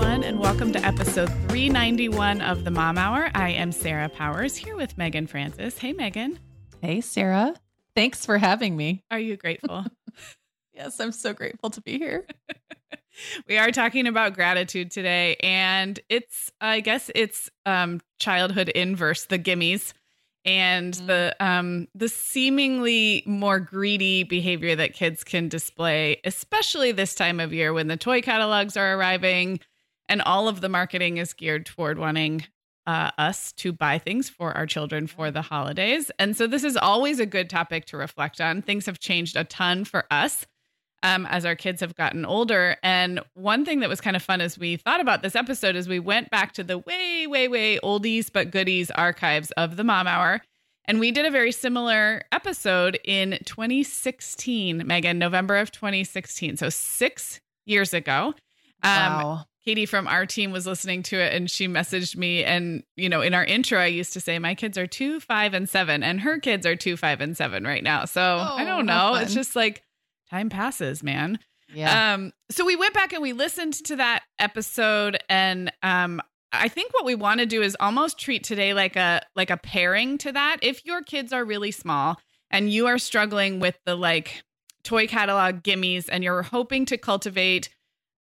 and welcome to episode 391 of the Mom Hour. I am Sarah Powers here with Meagan Francis. Hey, Meagan. Hey, Sarah. Thanks for having me. Are you grateful? yes, I'm so grateful to be here. we are talking about gratitude today, and it's, I guess, it's um, childhood inverse, the gimmies and mm. the um the seemingly more greedy behavior that kids can display especially this time of year when the toy catalogs are arriving and all of the marketing is geared toward wanting uh, us to buy things for our children for the holidays. And so this is always a good topic to reflect on. Things have changed a ton for us um, as our kids have gotten older. And one thing that was kind of fun as we thought about this episode is we went back to the way, way, way oldies but goodies archives of the Mom Hour. And we did a very similar episode in 2016, Meagan, November of 2016. So six years ago. Um, wow. Katie from our team was listening to it and she messaged me. And, you know, in our intro, I used to say, my kids are two, five, and seven, and her kids are two, five, and seven right now. So oh, I don't know. It's just like time passes, man. Yeah. Um, so we went back and we listened to that episode and um I think what we want to do is almost treat today like a like a pairing to that. If your kids are really small and you are struggling with the like toy catalog gimmies and you're hoping to cultivate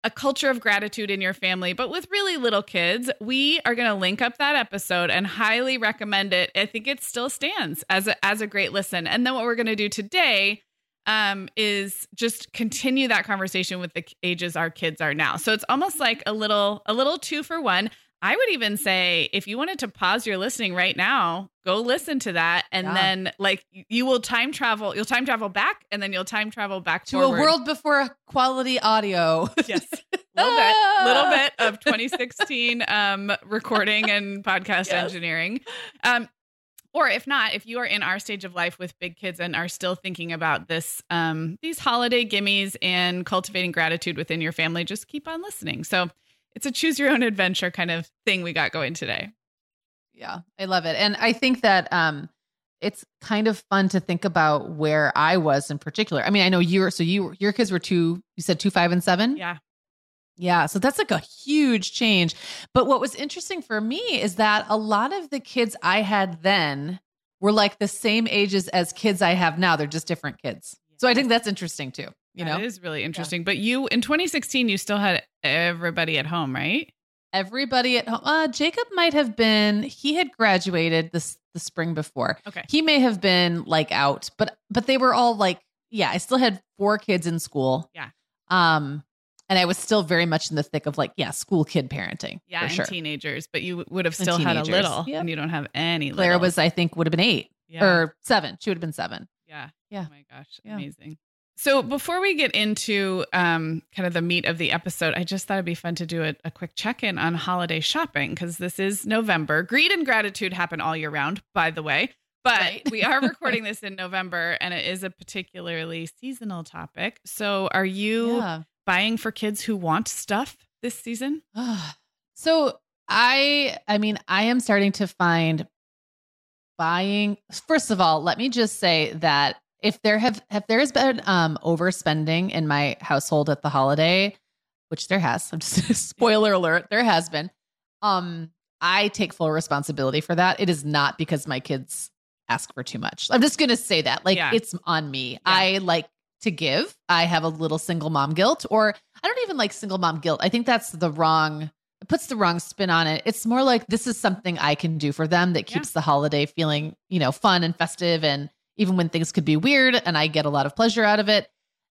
a culture of gratitude in your family, but with really little kids, we are going to link up that episode and highly recommend it. I think it still stands as a, as a great listen. And then what we're going to do today um, is just continue that conversation with the ages our kids are now. So it's almost like a little a little two for one. I would even say if you wanted to pause your listening right now, go listen to that and yeah. then like you will time travel, you'll time travel back and then you'll time travel back to forward. a world before quality audio. yes. A little bit, little bit of 2016 um, recording and podcast yes. engineering. Um, or if not, if you are in our stage of life with big kids and are still thinking about this, um, these holiday gimmies and cultivating gratitude within your family, just keep on listening. So it's a choose your own adventure kind of thing we got going today. Yeah, I love it. And I think that um it's kind of fun to think about where I was in particular. I mean, I know you were so you your kids were two, you said two, five, and seven. Yeah. Yeah. So that's like a huge change. But what was interesting for me is that a lot of the kids I had then were like the same ages as kids I have now. They're just different kids. So I think that's interesting too. You know, it is really interesting. Yeah. But you in 2016, you still had everybody at home, right? Everybody at home. Uh, Jacob might have been. He had graduated this the spring before. Okay, he may have been like out, but but they were all like, yeah. I still had four kids in school. Yeah. Um, and I was still very much in the thick of like, yeah, school kid parenting. Yeah, and sure. teenagers, but you would have still had a little, yep. and you don't have any. Claire little. was, I think, would have been eight yeah. or seven. She would have been seven. Yeah. Yeah. Oh my gosh, yeah. amazing. So before we get into um, kind of the meat of the episode, I just thought it'd be fun to do a, a quick check-in on holiday shopping because this is November. Greed and gratitude happen all year round, by the way. But right. we are recording this in November, and it is a particularly seasonal topic. So, are you yeah. buying for kids who want stuff this season? so, I, I mean, I am starting to find buying. First of all, let me just say that if there have if there's been um overspending in my household at the holiday, which there has, I'm just spoiler alert, there has been. Um, I take full responsibility for that. It is not because my kids ask for too much. I'm just going to say that. Like Yeah. it's on me. I like to give. I have a little single mom guilt or I don't even like single mom guilt. I think that's the wrong it puts the wrong spin on it. It's more like this is something I can do for them that Yeah. keeps the holiday feeling, you know, fun and festive and even when things could be weird and I get a lot of pleasure out of it.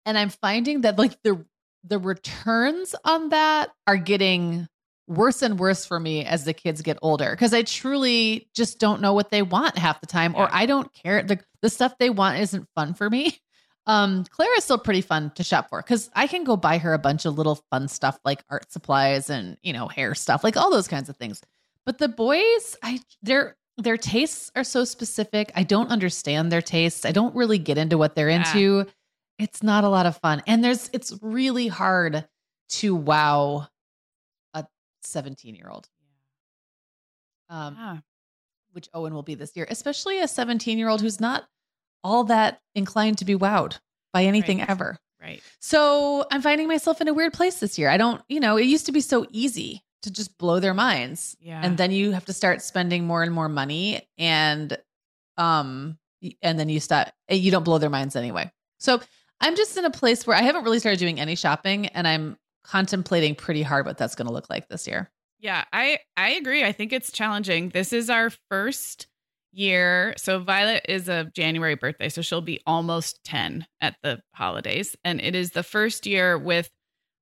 And I'm finding that like the the returns on that are getting worse and worse for me as the kids get older because I truly just don't know what they want half the time or I don't care. The the stuff they want isn't fun for me. Um, Claire is still pretty fun to shop for because I can go buy her a bunch of little fun stuff like art supplies and you know hair stuff, like all those kinds of things. But the boys, I their their tastes are so specific. I don't understand their tastes. I don't really get into what they're Yeah. into. It's not a lot of fun, and there's it's really hard to wow a 17 year old. Um, Yeah. which Owen will be this year, especially a 17 year old who's not all that inclined to be wowed by anything Right. ever. Right. So I'm finding myself in a weird place this year. I don't, you know, it used to be so easy to just blow their minds. Yeah. And then you have to start spending more and more money and um and then you stop eh, you don't blow their minds anyway. So I'm just in a place where I haven't really started doing any shopping and I'm contemplating pretty hard what that's going to look like this year. Yeah, I I agree. I think it's challenging. This is our first year. So Violet is a January birthday, so she'll be almost 10 at the holidays and it is the first year with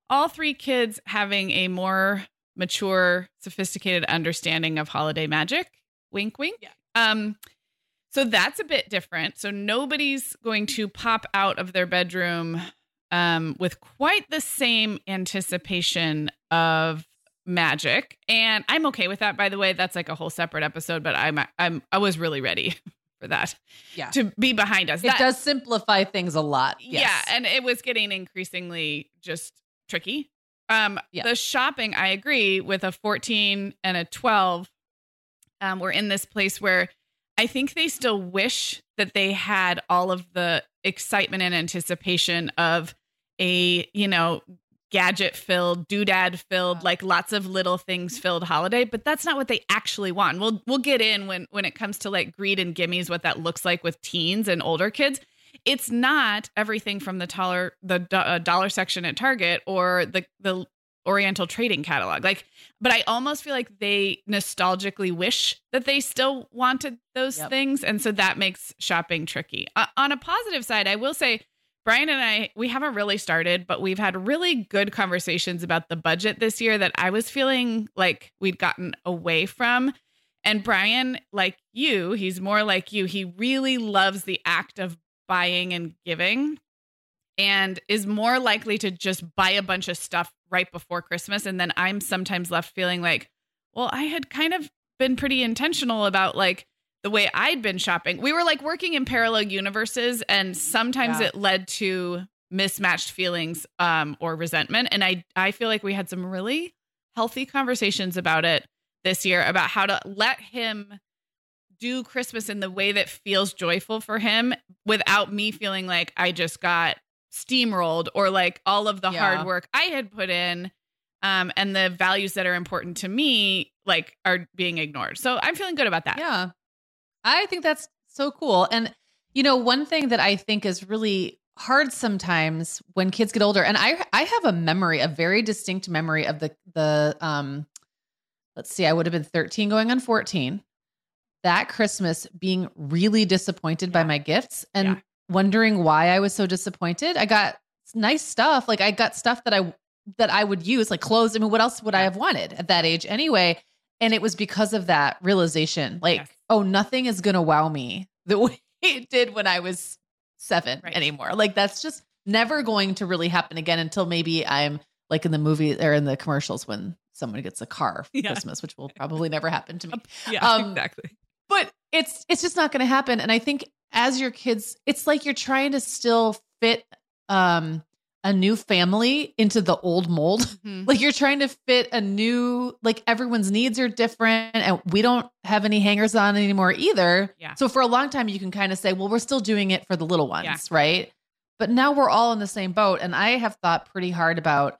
all three kids having a more mature, sophisticated understanding of holiday magic. Wink wink. Yeah. Um so that's a bit different. So nobody's going to pop out of their bedroom um, with quite the same anticipation of magic and i'm okay with that by the way that's like a whole separate episode but i'm i'm i was really ready for that Yeah. to be behind us It That- does simplify things a lot. Yes. yeah and it was getting increasingly just tricky um Yeah. the shopping i agree with a 14 and a 12 um we're in this place where i think they still wish that they had all of the excitement and anticipation of a you know gadget filled doodad filled like lots of little things filled holiday but that's not what they actually want we'll we'll get in when when it comes to like greed and gimmies what that looks like with teens and older kids it's not everything from the taller the do- uh, dollar section at target or the the oriental trading catalog like but i almost feel like they nostalgically wish that they still wanted those Yep. things and so that makes shopping tricky uh, on a positive side i will say Brian and I, we haven't really started, but we've had really good conversations about the budget this year that I was feeling like we'd gotten away from. And Brian, like you, he's more like you. He really loves the act of buying and giving and is more likely to just buy a bunch of stuff right before Christmas. And then I'm sometimes left feeling like, well, I had kind of been pretty intentional about like, the way I'd been shopping. We were like working in parallel universes and sometimes Yeah. it led to mismatched feelings um or resentment and I I feel like we had some really healthy conversations about it this year about how to let him do Christmas in the way that feels joyful for him without me feeling like I just got steamrolled or like all of the Yeah. hard work I had put in um and the values that are important to me like are being ignored. So I'm feeling good about that. Yeah. I think that's so cool. And, you know, one thing that I think is really hard sometimes when kids get older, and I I have a memory, a very distinct memory of the the um let's see, I would have been 13 going on 14. That Christmas being really disappointed by my gifts and Yeah. wondering why I was so disappointed. I got nice stuff. Like I got stuff that I that I would use, like clothes. I mean, what else would I have wanted at that age anyway? And it was because of that realization, like, Yes. oh, nothing is gonna wow me the way it did when I was seven Right. anymore. Like that's just never going to really happen again until maybe I'm like in the movie or in the commercials when someone gets a car for Yeah. Christmas, which will probably never happen to me Yeah, Um, exactly. But it's it's just not going to happen and i think as your kids it's like you're trying to still fit um a new family into the old mold Mhm. like you're trying to fit a new like everyone's needs are different and we don't have any hangers on anymore either Yeah. so for a long time you can kind of say well we're still doing it for the little ones Yeah. right but now we're all in the same boat and i have thought pretty hard about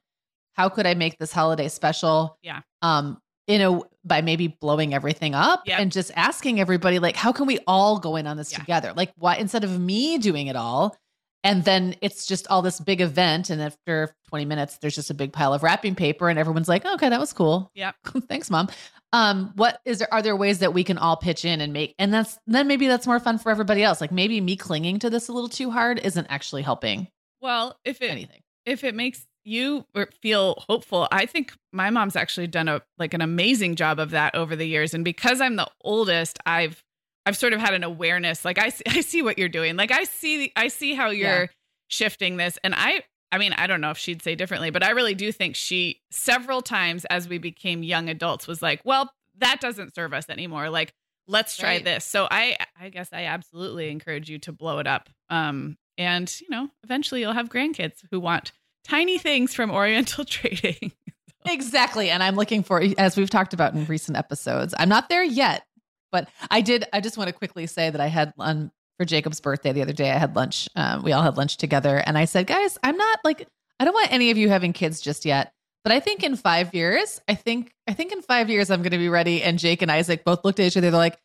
how could i make this holiday special Yeah. um in a by maybe blowing everything up Yep. and just asking everybody like how can we all go in on this Yeah. together? Like why instead of me doing it all and then it's just all this big event and after 20 minutes there's just a big pile of wrapping paper and everyone's like okay that was cool. Yeah. Thanks mom. Um what is there are there ways that we can all pitch in and make and that's then maybe that's more fun for everybody else. Like maybe me clinging to this a little too hard isn't actually helping Well, if it anything. if it makes you feel hopeful, I think my mom's actually done a like an amazing job of that over the years. And because I'm the oldest, I've I've sort of had an awareness. Like I see, I see what you're doing. Like I see I see how you're Yeah. shifting this. And I I mean, I don't know if she'd say differently, but I really do think she several times as we became young adults was like, well, that doesn't serve us anymore. Like let's try Right. this. So I I guess I absolutely encourage you to blow it up. Um and you know, eventually you'll have grandkids who want tiny things from Oriental Trading. Exactly. And I'm looking for, as we've talked about in recent episodes, I'm not there yet, but I did. I just want to quickly say that I had on for Jacob's birthday the other day, I had lunch. Um, we all had lunch together. And I said, guys, I'm not like, I don't want any of you having kids just yet. But I think in five years, I think, I think in five years, I'm going to be ready. And Jake and Isaac both looked at each other. They're like,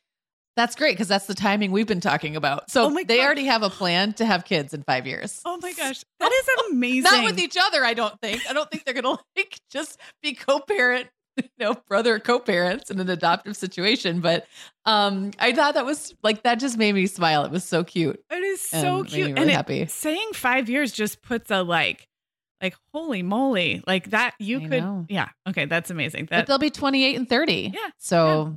that's great because that's the timing we've been talking about. So Oh they already have a plan to have kids in five years. Oh my gosh, that is amazing. Not with each other, I don't think. I don't think they're gonna like just be co-parent, you know, brother co-parents in an adoptive situation. But um I thought that was like that just made me smile. It was so cute. it is so cute, really and it- happy. saying five years just puts a like, like holy moly, like that. You I could, know. yeah, okay, that's amazing. but they'll be 28 and 30. Yeah, So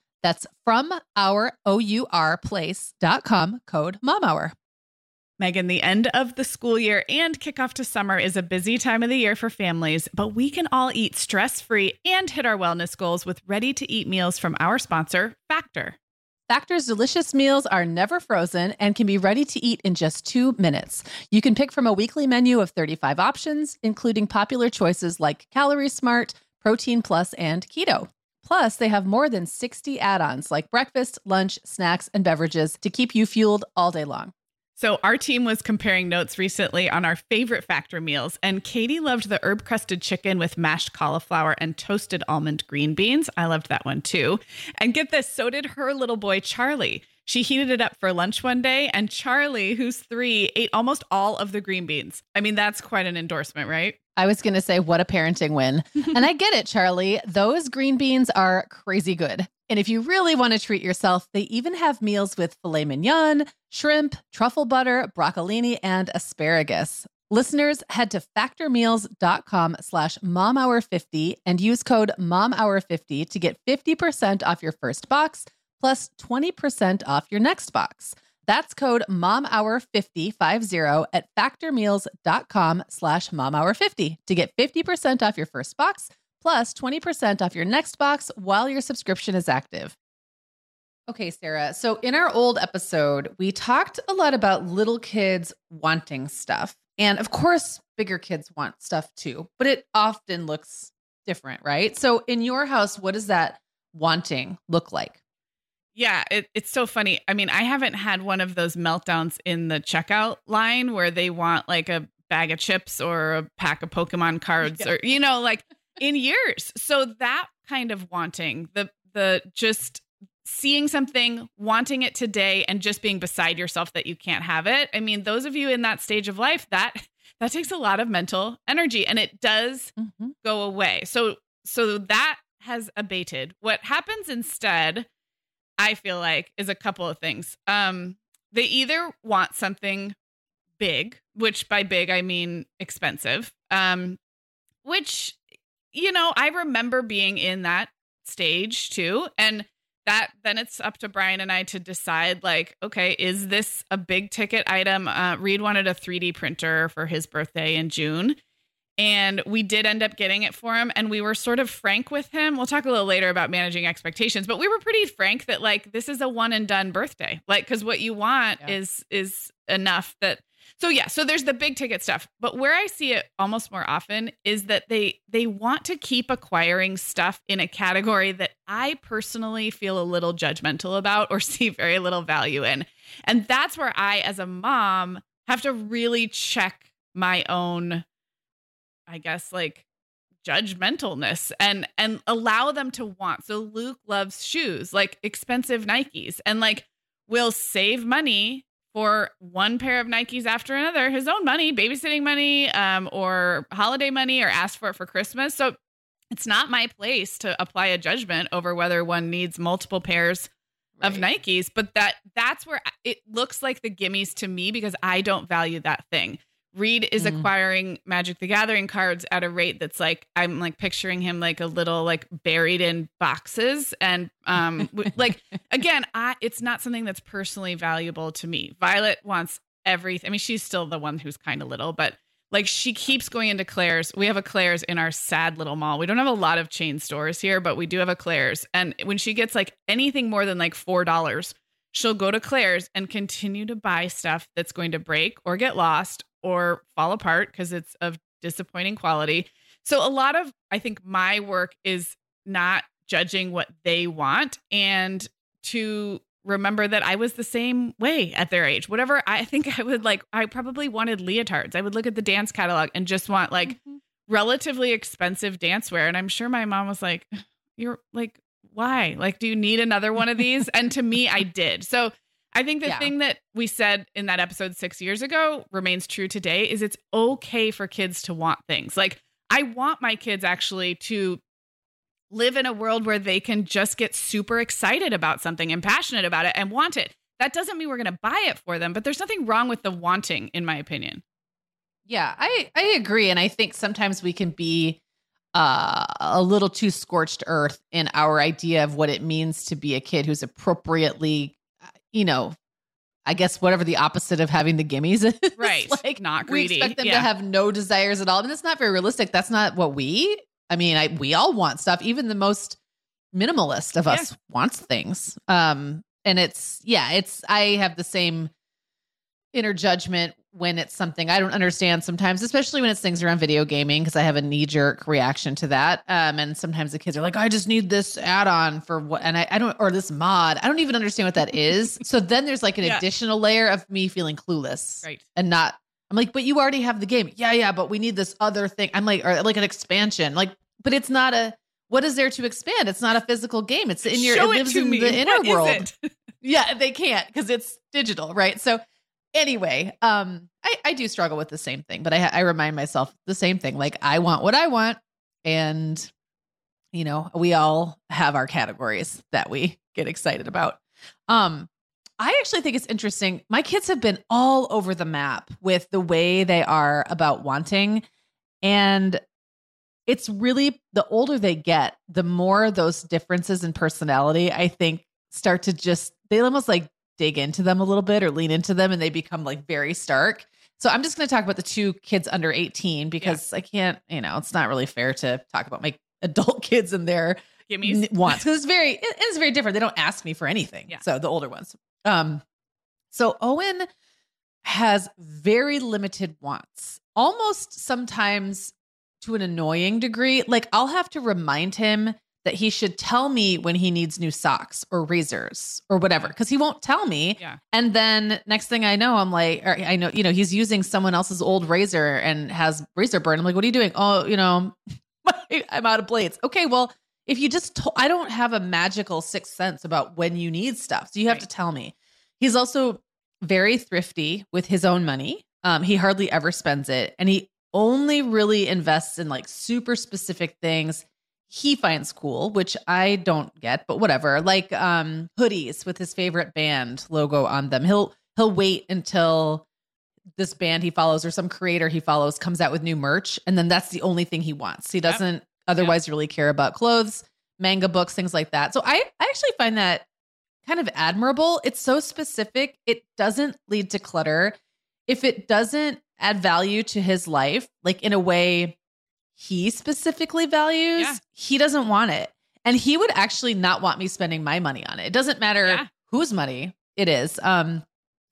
That's from our O-U-R place.com code MOMHOUR. Meagan, the end of the school year and kickoff to summer is a busy time of the year for families, but we can all eat stress free and hit our wellness goals with ready to eat meals from our sponsor, Factor. Factor's delicious meals are never frozen and can be ready to eat in just two minutes. You can pick from a weekly menu of 35 options, including popular choices like Calorie Smart, Protein Plus, and Keto. Plus, they have more than 60 add ons like breakfast, lunch, snacks, and beverages to keep you fueled all day long. So, our team was comparing notes recently on our favorite Factor meals, and Katie loved the herb crusted chicken with mashed cauliflower and toasted almond green beans. I loved that one too. And get this, so did her little boy, Charlie. She heated it up for lunch one day, and Charlie, who's three, ate almost all of the green beans. I mean, that's quite an endorsement, right? I was going to say, what a parenting win. and I get it, Charlie. Those green beans are crazy good. And if you really want to treat yourself, they even have meals with filet mignon, shrimp, truffle butter, broccolini, and asparagus. Listeners, head to factormeals.com slash momhour50 and use code momhour50 to get 50% off your first box plus 20% off your next box. That's code momhour50 at factormeals.com slash momhour50 to get 50% off your first box plus 20% off your next box while your subscription is active. Okay, Sarah. So in our old episode, we talked a lot about little kids wanting stuff. And of course, bigger kids want stuff too, but it often looks different, right? So in your house, what does that wanting look like? Yeah, it, it's so funny. I mean, I haven't had one of those meltdowns in the checkout line where they want like a bag of chips or a pack of Pokemon cards yeah. or you know, like in years. So that kind of wanting, the the just seeing something, wanting it today and just being beside yourself that you can't have it. I mean, those of you in that stage of life, that that takes a lot of mental energy and it does mm-hmm. go away. So so that has abated. What happens instead I feel like is a couple of things. Um, they either want something big, which by big I mean expensive. Um, which you know, I remember being in that stage too, and that then it's up to Brian and I to decide like, okay, is this a big ticket item? Uh, Reed wanted a 3D printer for his birthday in June. And we did end up getting it for him. And we were sort of frank with him. We'll talk a little later about managing expectations, but we were pretty frank that like this is a one and done birthday. Like, cause what you want yeah. is is enough that so yeah, so there's the big ticket stuff. But where I see it almost more often is that they they want to keep acquiring stuff in a category that I personally feel a little judgmental about or see very little value in. And that's where I as a mom have to really check my own I guess like judgmentalness and and allow them to want. So Luke loves shoes, like expensive Nikes and like will save money for one pair of Nikes after another, his own money, babysitting money, um, or holiday money, or ask for it for Christmas. So it's not my place to apply a judgment over whether one needs multiple pairs right. of Nikes, but that that's where it looks like the gimmies to me because I don't value that thing. Reed is mm. acquiring Magic the Gathering cards at a rate that's like I'm like picturing him like a little like buried in boxes and um like again I it's not something that's personally valuable to me. Violet wants everything. I mean she's still the one who's kind of little but like she keeps going into Claire's. We have a Claire's in our sad little mall. We don't have a lot of chain stores here, but we do have a Claire's. And when she gets like anything more than like four dollars, she'll go to Claire's and continue to buy stuff that's going to break or get lost or fall apart because it's of disappointing quality. So a lot of I think my work is not judging what they want and to remember that I was the same way at their age. Whatever I think I would like I probably wanted leotards. I would look at the dance catalog and just want like mm-hmm. relatively expensive dance wear and I'm sure my mom was like you're like why? Like do you need another one of these? and to me I did. So I think the yeah. thing that we said in that episode six years ago remains true today is it's okay for kids to want things. Like, I want my kids actually to live in a world where they can just get super excited about something and passionate about it and want it. That doesn't mean we're going to buy it for them, but there's nothing wrong with the wanting, in my opinion. Yeah, I, I agree. And I think sometimes we can be uh, a little too scorched earth in our idea of what it means to be a kid who's appropriately you know, I guess whatever the opposite of having the gimmies is. Right. like not greedy. We expect them yeah. to have no desires at all. And that's not very realistic. That's not what we I mean, I we all want stuff. Even the most minimalist of us yeah. wants things. Um and it's yeah, it's I have the same inner judgment when it's something I don't understand sometimes, especially when it's things around video gaming, because I have a knee jerk reaction to that. Um, and sometimes the kids are like, I just need this add on for what, and I, I, don't, or this mod. I don't even understand what that is. so then there's like an yeah. additional layer of me feeling clueless. Right. And not, I'm like, but you already have the game. Yeah, yeah, but we need this other thing. I'm like, or like an expansion. Like, but it's not a, what is there to expand? It's not a physical game. It's in your, Show it lives it in me. the inner what world. yeah, they can't because it's digital, right? So anyway, um, I, I do struggle with the same thing, but I, I remind myself the same thing. Like I want what I want, and you know, we all have our categories that we get excited about. Um, I actually think it's interesting. My kids have been all over the map with the way they are about wanting. And it's really the older they get, the more those differences in personality, I think, start to just, they almost like dig into them a little bit or lean into them and they become like very stark. So I'm just going to talk about the two kids under 18 because yeah. I can't, you know, it's not really fair to talk about my adult kids and their Gimmies. wants because it's very it is very different. They don't ask me for anything. Yeah. So the older ones. Um so Owen has very limited wants. Almost sometimes to an annoying degree. Like I'll have to remind him that he should tell me when he needs new socks or razors or whatever because he won't tell me. Yeah. And then next thing I know, I'm like, I know, you know, he's using someone else's old razor and has razor burn. I'm like, what are you doing? Oh, you know, I'm out of blades. Okay, well, if you just, to- I don't have a magical sixth sense about when you need stuff. So you have Right. to tell me. He's also very thrifty with his own money. Um, he hardly ever spends it. And he only really invests in like super specific things he finds cool, which I don't get, but whatever. Like um hoodies with his favorite band logo on them. He'll he'll wait until this band he follows or some creator he follows comes out with new merch and then that's the only thing he wants. He doesn't otherwise really care about clothes, manga books, things like that. So I I actually find that kind of admirable. It's so specific. It doesn't lead to clutter. If it doesn't add value to his life, like in a way he specifically values, Yeah. he doesn't want it. And he would actually not want me spending my money on it. It doesn't matter Yeah. whose money it is. Um,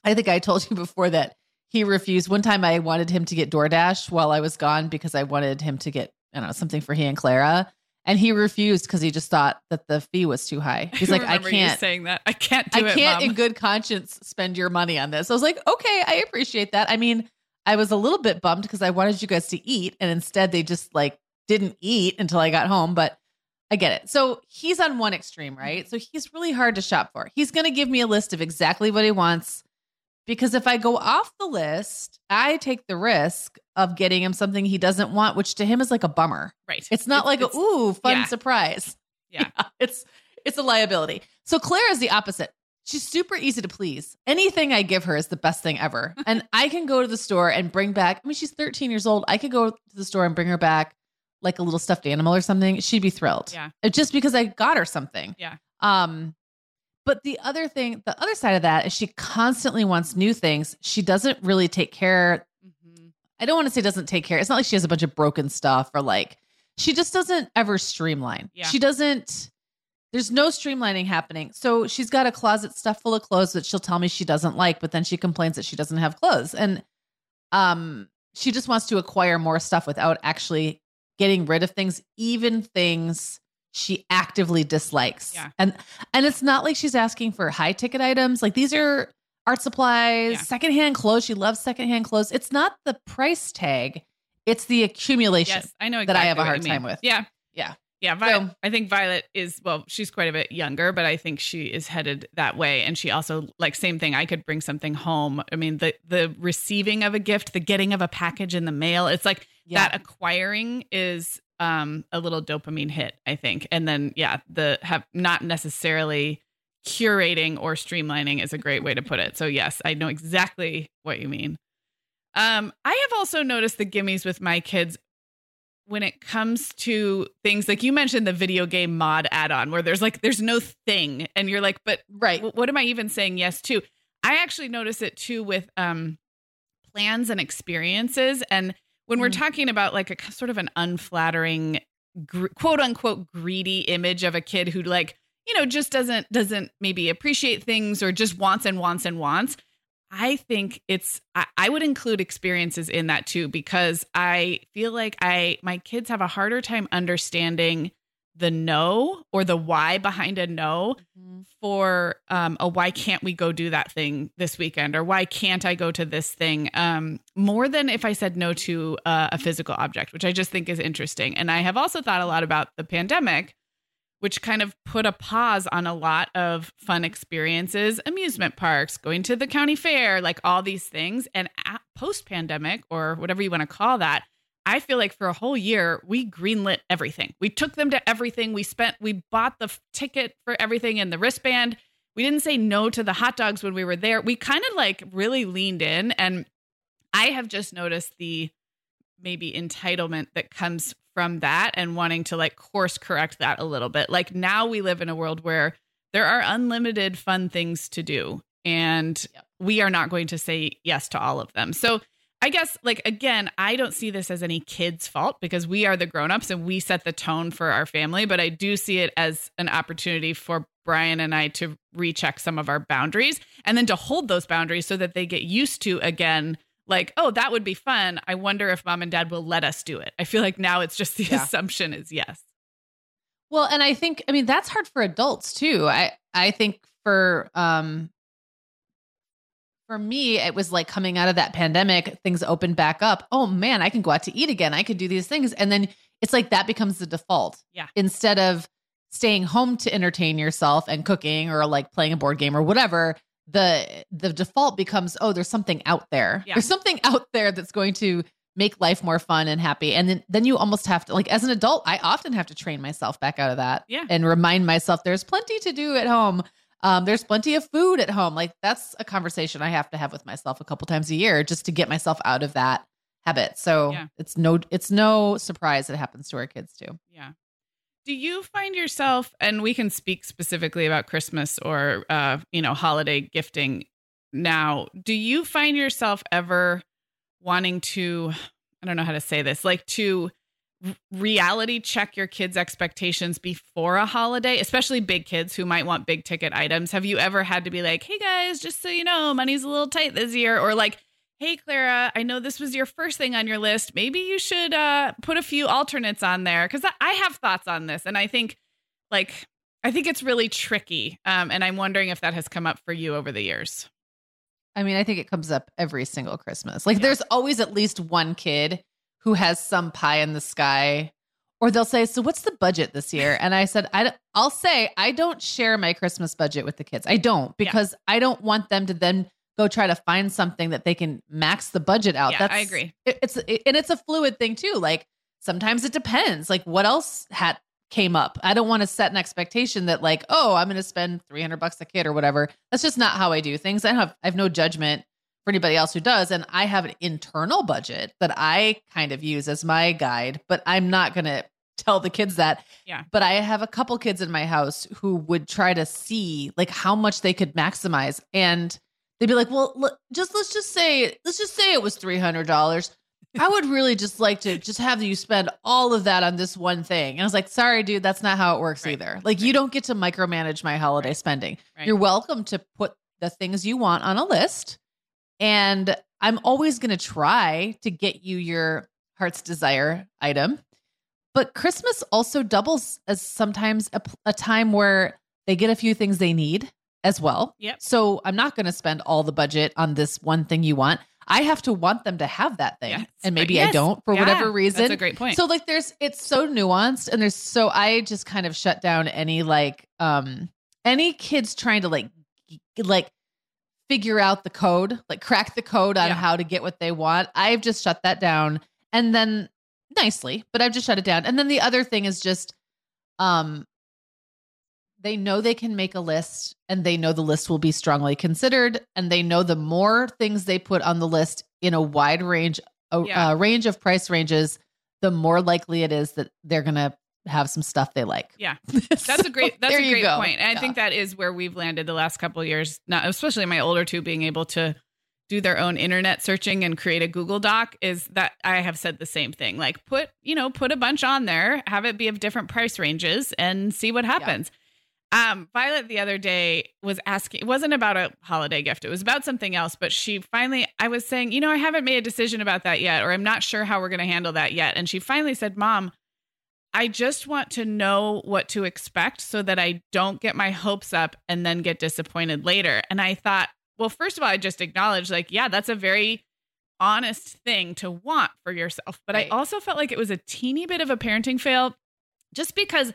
I think I told you before that he refused. One time I wanted him to get DoorDash while I was gone because I wanted him to get, I don't know, something for he and Clara. And he refused because he just thought that the fee was too high. He's like, I can't, saying that. I can't do I it. can't Mom. in good conscience spend your money on this. I was like, okay, I appreciate that. I mean, I was a little bit bummed because I wanted you guys to eat, and instead they just like didn't eat until I got home. But I get it. So he's on one extreme, right? So he's really hard to shop for. He's going to give me a list of exactly what he wants because if I go off the list, I take the risk of getting him something he doesn't want, which to him is like a bummer. right. It's not like it's- a ooh fun yeah. surprise. Yeah. it's it's a liability. So Claire is the opposite. She's super easy to please. Anything I give her is the best thing ever. and I can go to the store and bring back. I mean, she's 13 years old. I could go to the store and bring her back like a little stuffed animal or something. She'd be thrilled. Yeah. Uh, Just because I got her something. Yeah. Um but the other thing, the other side of that is she constantly wants new things. She doesn't really take care Mhm. I don't want to say doesn't take care. It's not like she has a bunch of broken stuff or like she just doesn't ever streamline. Yeah. She doesn't there's no streamlining happening. So she's got a closet stuffed full of clothes that she'll tell me she doesn't like, but then she complains that she doesn't have clothes. And um she just wants to acquire more stuff without actually getting rid of things, even things she actively dislikes. Yeah. And and it's not like she's asking for high ticket items. Like these are art supplies, Yeah. secondhand clothes. She loves secondhand clothes. It's not the price tag, it's the accumulation. Yes, I know that I have a hard time with. Yeah. Yeah. Yeah, Violet, So- I think Violet is well, she's quite a bit younger, but I think she is headed that way and she also like same thing, I could bring something home. I mean, the the receiving of a gift, the getting of a package in the mail, it's like Yeah. that acquiring is um a little dopamine hit, I think. And then yeah, the have not necessarily curating or streamlining is a great way to put it. So yes, I know exactly what you mean. Um, I have also noticed the gimmies with my kids when it comes to things like you mentioned the video game mod add-on where there's like there's no thing and you're like but right. what am i even saying yes to i actually notice it too with um plans and experiences and when we're Mhm. talking about like a sort of an unflattering gr- quote unquote greedy image of a kid who like you know just doesn't doesn't maybe appreciate things or just wants and wants and wants I think it's I, I would include experiences in that too because I feel like I my kids have a harder time understanding the no or the why behind a no Mhm. for um a why can't we go do that thing this weekend or why can't I go to this thing um more than if I said no to uh, a physical object which I just think is interesting and I have also thought a lot about the pandemic which kind of put a pause on a lot of fun experiences, amusement parks, going to the county fair, like all these things. And post pandemic, or whatever you want to call that, I feel like for a whole year, we greenlit everything. We took them to everything. We spent, we bought the f- ticket for everything and the wristband. We didn't say no to the hot dogs when we were there. We kind of like really leaned in. And I have just noticed the maybe entitlement that comes from that and wanting to like course correct that a little bit. Like now we live in a world where there are unlimited fun things to do and Yep. we are not going to say yes to all of them. So I guess like again, I don't see this as any kid's fault because we are the grown-ups and we set the tone for our family, but I do see it as an opportunity for Brian and I to recheck some of our boundaries and then to hold those boundaries so that they get used to again like, oh, that would be fun. I wonder if mom and dad will let us do it. I feel like now it's just the Yeah. assumption is yes. Well, and I think I mean that's hard for adults too. I I think for um for me it was like coming out of that pandemic, things opened back up. Oh man, I can go out to eat again. I could do these things and then it's like that becomes the default. Yeah. Instead of staying home to entertain yourself and cooking or like playing a board game or whatever, the the default becomes oh there's something out there. Yeah. There's something out there that's going to make life more fun and happy. And then then you almost have to like as an adult, I often have to train myself back out of that. Yeah. And remind myself there's plenty to do at home. Um, there's plenty of food at home. Like that's a conversation I have to have with myself a couple times a year just to get myself out of that habit. So Yeah. it's no it's no surprise it happens to our kids too. Yeah. Do you find yourself, and we can speak specifically about Christmas or, uh, you know, holiday gifting now, do you find yourself ever wanting to, I don't know how to say this, like to reality check your kids' expectations before a holiday, especially big kids who might want big ticket items? Have you ever had to be like, hey guys, just so you know, money's a little tight this year? Or like, hey clara i know this was your first thing on your list maybe you should uh put a few alternates on there because i have thoughts on this and i think like i think it's really tricky um and i'm wondering if that has come up for you over the years I mean, I think it comes up every single Christmas. Like Yeah. there's always at least one kid who has some pie in the sky or they'll say, "So what's the budget this year?" And I said, I will say I don't share my Christmas budget with the kids. I don't because I don't want them to then go try to find something that they can max the budget out. Yeah, I agree. it- it's it, and it's a fluid thing too. Like sometimes it depends. Like what else had came up. I don't want to set an expectation that like, oh, I'm going to spend 300 bucks a kid or whatever. That's just not how I do things. I have I have no judgment for anybody else who does and I have an internal budget that I kind of use as my guide, but I'm not going to tell the kids that. Yeah. But I have a couple kids in my house who would try to see like how much they could maximize and they'd be like, "Well, look, just let's just say let's just say it was $300." I would really just like to just have you spend all of that on this one thing. And I was like, sorry, dude, that's not how it works Right. either. Like, you don't get to micromanage my holiday Right. spending. Right. You're welcome to put the things you want on a list. And I'm always going to try to get you your heart's desire item. But Christmas also doubles as sometimes a, a time where they get a few things they need as well. Yep. So I'm not going to spend all the budget on this one thing you want. I have to want them to have that thing. Yes. And maybe I don't for Yeah, whatever reason. that's a great point So like there's it's so nuanced and there's so I just kind of shut down any like um any kids trying to like like figure out the code, like crack the code on Yeah. how to get what they want. I've just shut that down and then nicely, but I've just shut it down. And then the other thing is just um they know they can make a list and they know the list will be strongly considered and they know the more things they put on the list in a wide range a Yeah. uh, range of price ranges the more likely it is that they're going to have some stuff they like. Yeah. That's a great that's a great go. point. And I think that is where we've landed the last couple of years. Not especially my older two being able to do their own internet searching and create a Google Doc is that I have said the same thing. Like put, you know, put a bunch on there, have it be of different price ranges and see what happens. Um, Violet the other day was asking, it wasn't about a holiday gift, it was about something else, but she finally, I was saying, you know, I haven't made a decision about that yet, or I'm not sure how we're going to handle that yet. And she finally said, Mom, I just want to know what to expect so that I don't get my hopes up and then get disappointed later. And I thought, well, first of all, I just acknowledged, like, yeah, that's a very honest thing to want for yourself. But Right. I also felt like it was a teeny bit of a parenting fail just because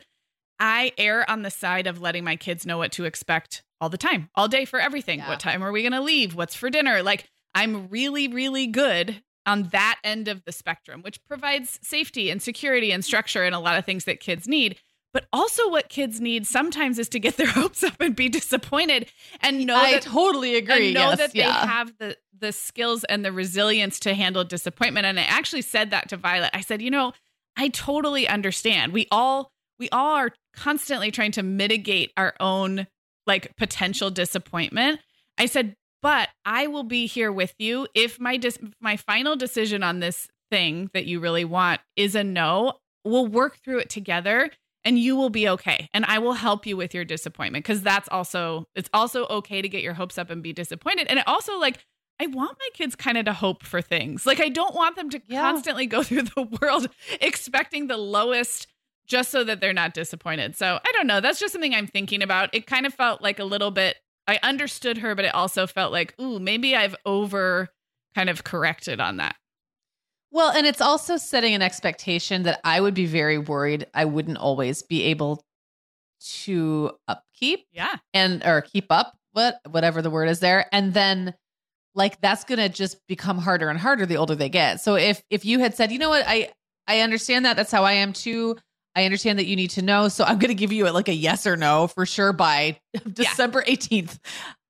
I err on the side of letting my kids know what to expect all the time, all day for everything. Yeah. What time are we going to leave? What's for dinner? Like, I'm really, really good on that end of the spectrum, which provides safety and security and structure and a lot of things that kids need. But also, what kids need sometimes is to get their hopes up and be disappointed and know I that totally agree. and know yes, that yeah. they have the the skills and the resilience to handle disappointment. And I actually said that to Violet. I said, you know, I totally understand. We all we all are constantly trying to mitigate our own like potential disappointment. I said, but I will be here with you if my dis- my final decision on this thing that you really want is a no. We'll work through it together and you will be okay and i will help you with your disappointment because that's also it's also okay to get your hopes up and be disappointed and it also like i want my kids kind of to hope for things like i don't want them to Yeah. constantly go through the world expecting the lowest just so that they're not disappointed. So I don't know. That's just something I'm thinking about. It kind of felt like a little bit, I understood her, but it also felt like, ooh, maybe I've over kind of corrected on that. Well, and it's also setting an expectation that I would be very worried I wouldn't always be able to upkeep Yeah. and or keep up, what whatever the word is there. And then like that's gonna just become harder and harder the older they get. So if if you had said, you know what, I I understand that that's how I am too. I understand that you need to know. So I'm gonna give you like a yes or no for sure by December 18th.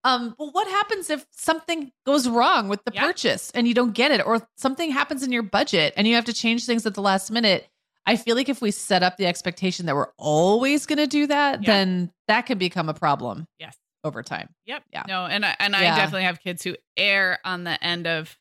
Um, well, what happens if something goes wrong with the Yeah. purchase and you don't get it, or something happens in your budget and you have to change things at the last minute? I feel like if we set up the expectation that we're always going to do that, Yeah. then that can become a problem Yes. over time. Yep. Yeah. No, and I and. I definitely have kids who err on the end of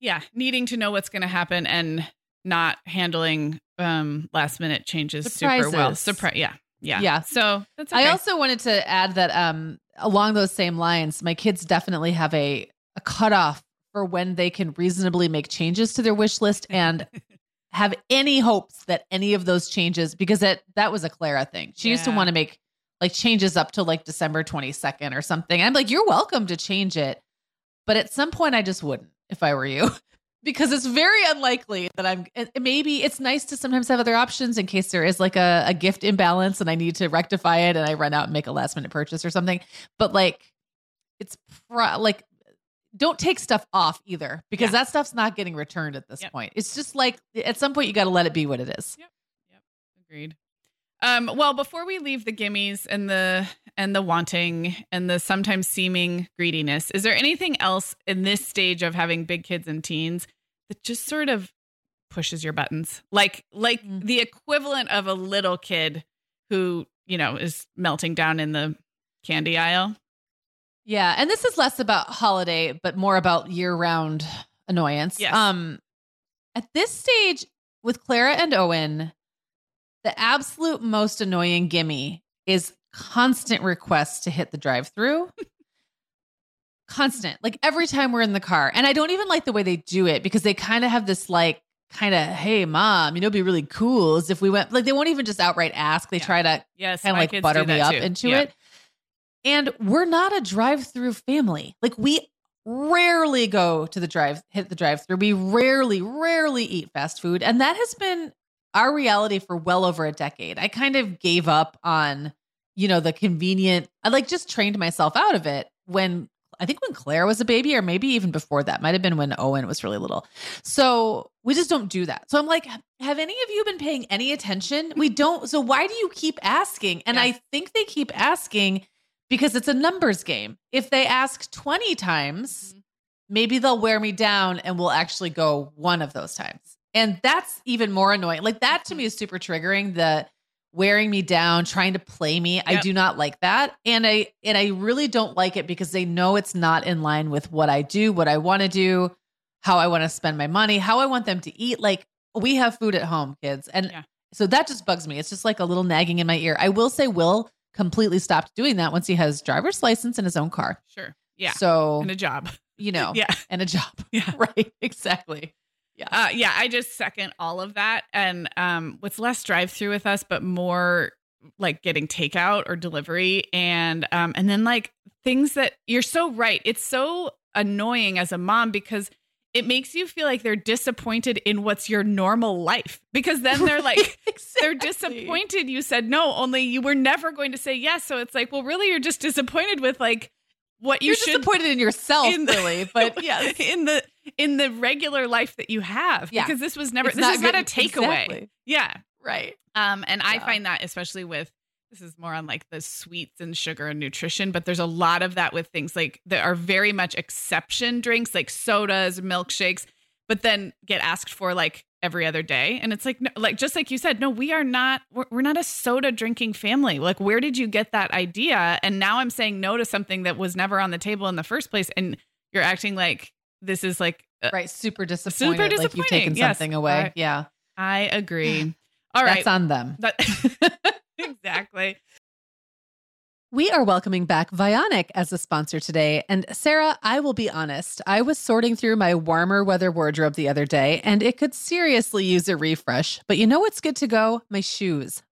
yeah, needing to know what's going to happen and not handling um last minute changes super well. Surprise. Yeah. Yeah. Yeah. So that's okay. I also wanted to add that um, along those same lines, my kids definitely have a, a cutoff for when they can reasonably make changes to their wish list and have any hopes that any of those changes, because that that was a Clara thing. She used to want to make like changes up to like December 22nd or something. I'm like, you're welcome to change it. But at some point, I just wouldn't if I were you. Because it's very unlikely that I'm. Maybe it's nice to sometimes have other options in case there is like a, a gift imbalance and I need to rectify it and I run out and make a last minute purchase or something. But like, it's pro- like, don't take stuff off either because Yeah. that stuff's not getting returned at this Yep. point. It's just like at some point you got to let it be what it is. Yep. Yep. Agreed. Um, well, before we leave the gimmies and the and the wanting and the sometimes seeming greediness, is there anything else in this stage of having big kids and teens that just sort of pushes your buttons? Like like Mm. the equivalent of a little kid who, you know, is melting down in the candy aisle. Yeah, and this is less about holiday, but more about year-round annoyance. Yes. Um, at this stage with Clara and Owen, the absolute most annoying gimme is constant requests to hit the drive-through. constant, like every time we're in the car, and I don't even like the way they do it because they kind of have this like kind of, hey, mom, you know, it'd be really cool is if we went like they won't even just outright ask. They Yeah. try to Yes, kind of like butter me up too. into Yeah. it. And we're not a drive-through family. Like we rarely go to the drive hit the drive-through. We rarely rarely eat fast food and that has been our reality for well over a decade. I kind of gave up on you know the convenient I like just trained myself out of it when I think when Clara was a baby or maybe even before that. Might have been when Owen was really little. So we just don't do that. So I'm like, have any of you been paying any attention? We don't. So why do you keep asking? And Yeah. I think they keep asking because it's a numbers game. If they ask 20 times, Mhm. maybe they'll wear me down and we'll actually go one of those times. And that's even more annoying. Like that to me is super triggering. The wearing me down, trying to play me. I do not like that. And I and I really don't like it because they know it's not in line with what I do, what I want to do, how I want to spend my money, how I want them to eat. Like we have food at home, kids. And Yeah. so that just bugs me. It's just like a little nagging in my ear. I will say Will completely stopped doing that once he has driver's license in his own car. Sure. Yeah. So, and a job. you know, Yeah. and a job. Yeah. right. Exactly. Uh, yeah, I just second all of that. And um, what's less drive through with us, but more like getting takeout or delivery, and um, and then like things that you're so right. It's so annoying as a mom because it makes you feel like they're disappointed in what's your normal life because then they're like they're disappointed you said no only you were never going to say yes so it's like well really you're just disappointed with like what you You're should disappointed in yourself, in the- really. But yes. in the in the regular life that you have Yeah. because this was never It's this is not a takeaway. Exactly. yeah. Right. um and i find that especially with this is more on like the sweets and sugar and nutrition but there's a lot of that with things like that are very much exception drinks like sodas milkshakes but then get asked for like every other day. And it's like no, like just like you said no we are not we're, we're not a soda drinking family. Like where did you get that idea? And now i'm saying no to something that was never on the table in the first place and you're acting like this is like uh, Right. Super disappointed. Like you've disappointing. taken Yes. something away. I- yeah. i agree all right That's on them. That- exactly We are welcoming back Vionic as a sponsor today. And Sarah, I will be honest, I was sorting through my warmer weather wardrobe the other day and it could seriously use a refresh. But you know what's good to go? My shoes.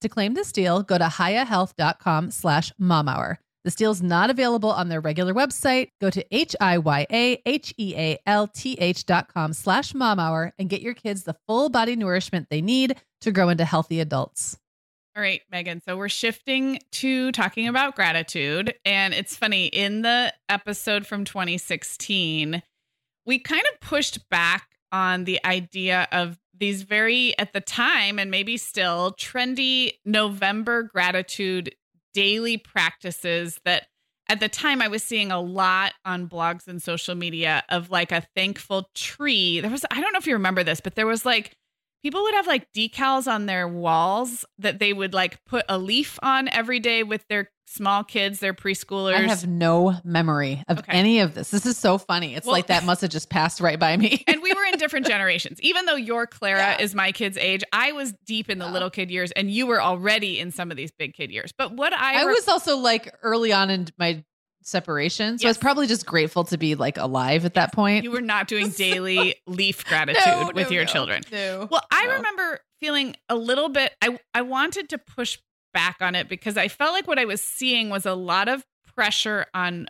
To claim this deal, go to hiyahealth.com slash momhour. This deal's not available on their regular website. Go to H-I-Y-A-H-E-A-L-T-H dot com slash momhour and get your kids the full body nourishment they need to grow into healthy adults. All right, Meagan. So we're shifting to talking about gratitude. And it's funny, in the episode from 2016, we kind of pushed back on the idea of these very, at the time, and maybe still trendy November gratitude daily practices that at the time I was seeing a lot on blogs and social media of like a thankful tree. There was, I don't know if you remember this, but there was like people would have like decals on their walls that they would like put a leaf on every day with their small kids, they're preschoolers. I have no memory of okay. any of this. This is so funny. It's well, like that must have just passed right by me. and we were in different generations. Even though your Clara yeah. is my kid's age, I was deep in the little kid years and you were already in some of these big kid years. But what I I re- was also like early on in my separation. So yes. I was probably just grateful to be like alive at yes. that point. You were not doing daily leaf gratitude no, with no, your no, children. No. Well, I remember feeling a little bit I I wanted to push back on it because I felt like what I was seeing was a lot of pressure on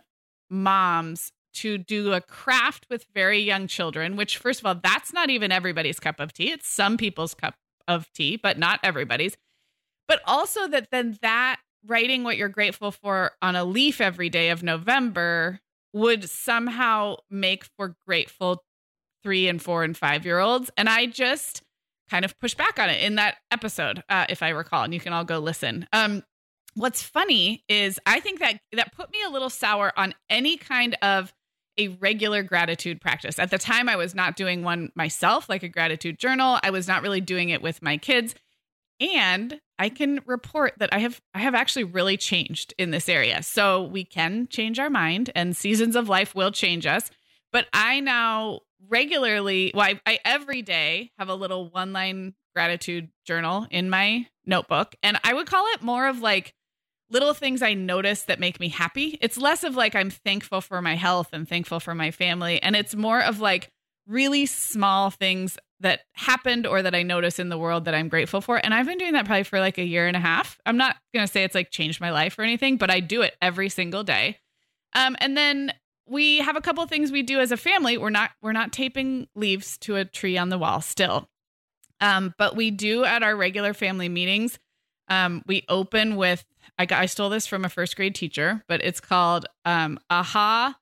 moms to do a craft with very young children, which, first of all, that's not even everybody's cup of tea. It's some people's cup of tea, but not everybody's. But also that then that writing what you're grateful for on a leaf every day of November would somehow make for grateful three and four and five year olds. And I just, kind of push back on it in that episode, uh, if I recall, and you can all go listen. Um, what's funny is I think that that put me a little sour on any kind of a regular gratitude practice. At the time, I was not doing one myself, like a gratitude journal. I was not really doing it with my kids. And I can report that I have I have actually really changed in this area. So we can change our mind and seasons of life will change us. But I now regularly, well, I, I every day have a little one line gratitude journal in my notebook. And I would call it more of like little things I notice that make me happy. It's less of like I'm thankful for my health and thankful for my family. And it's more of like really small things that happened or that I notice in the world that I'm grateful for. And I've been doing that probably for like a year and a half. I'm not going to say it's like changed my life or anything, but I do it every single day. Um, and then we have a couple things we do as a family. We're not we're not taping leaves to a tree on the wall still. Um, but we do at our regular family meetings. Um, we open with I got I stole this from a first grade teacher, but it's called um, aha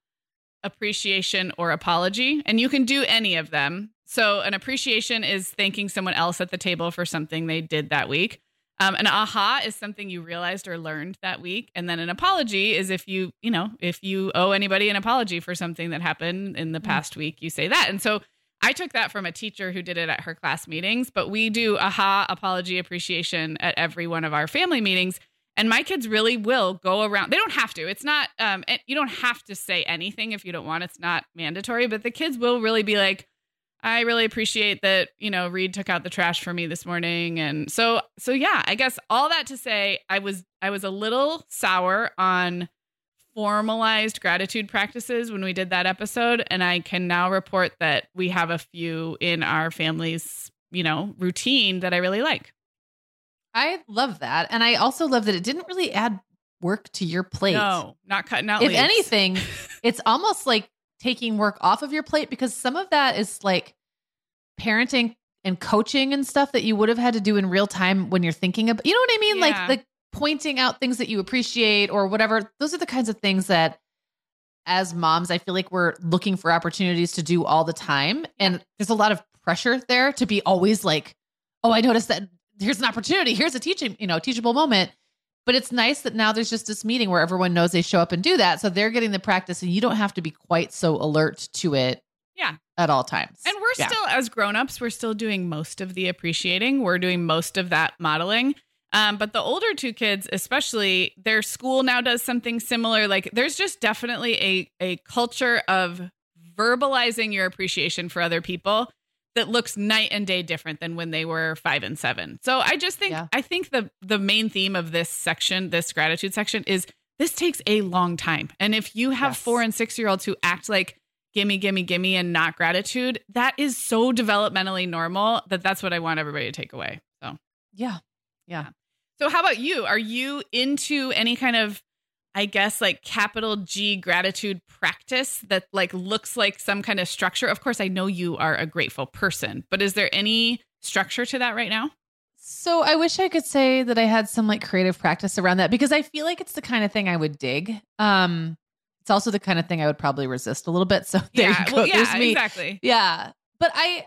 appreciation or apology, and you can do any of them. So an appreciation is thanking someone else at the table for something they did that week. Um, an aha is something you realized or learned that week, and then an apology is if you, you know, if you owe anybody an apology for something that happened in the mm. past week, you say that. And so I took that from a teacher who did it at her class meetings, but we do aha apology appreciation at every one of our family meetings. And my kids really will go around. They don't have to. It's not. Um, you don't have to say anything if you don't want. It's not mandatory. But the kids will really be like, I really appreciate that, you know, Reed took out the trash for me this morning. And so so yeah, I guess all that to say I was I was a little sour on formalized gratitude practices when we did that episode and I can now report that we have a few in our family's, you know, routine that I really like. I love that. And I also love that it didn't really add work to your plate. No, not cutting out. If leaves. anything, it's almost like taking work off of your plate because some of that is like parenting and coaching and stuff that you would have had to do in real time when you're thinking about you know what I mean? Yeah. Like the pointing out things that you appreciate or whatever. Those are the kinds of things that as moms, I feel like we're looking for opportunities to do all the time. And there's a lot of pressure there to be always like, oh, I noticed that here's an opportunity. Here's a teaching, you know, teachable moment. But it's nice that now there's just this meeting where everyone knows they show up and do that. So they're getting the practice and you don't have to be quite so alert to it. Yeah. At all times. And we're yeah. still, as grown-ups, we're still doing most of the appreciating. We're doing most of that modeling. Um, but the older two kids, especially, their school now does something similar. Like there's just definitely a a culture of verbalizing your appreciation for other people that looks night and day different than when they were five and seven. So I just think yeah. I think the the main theme of this section, this gratitude section, is this takes a long time. And if you have yes. four and six year olds who act like gimme, gimme, gimme, and not gratitude, that is so developmentally normal that that's what I want everybody to take away. So yeah, yeah. So how about you? Are you into any kind of I guess like capital G gratitude practice that like looks like some kind of structure. Of course, I know you are a grateful person, but is there any structure to that right now? So I wish I could say that I had some like creative practice around that because I feel like it's the kind of thing I would dig. Um it's also the kind of thing I would probably resist a little bit. So there yeah, you go. Well, yeah, exactly. Yeah. But I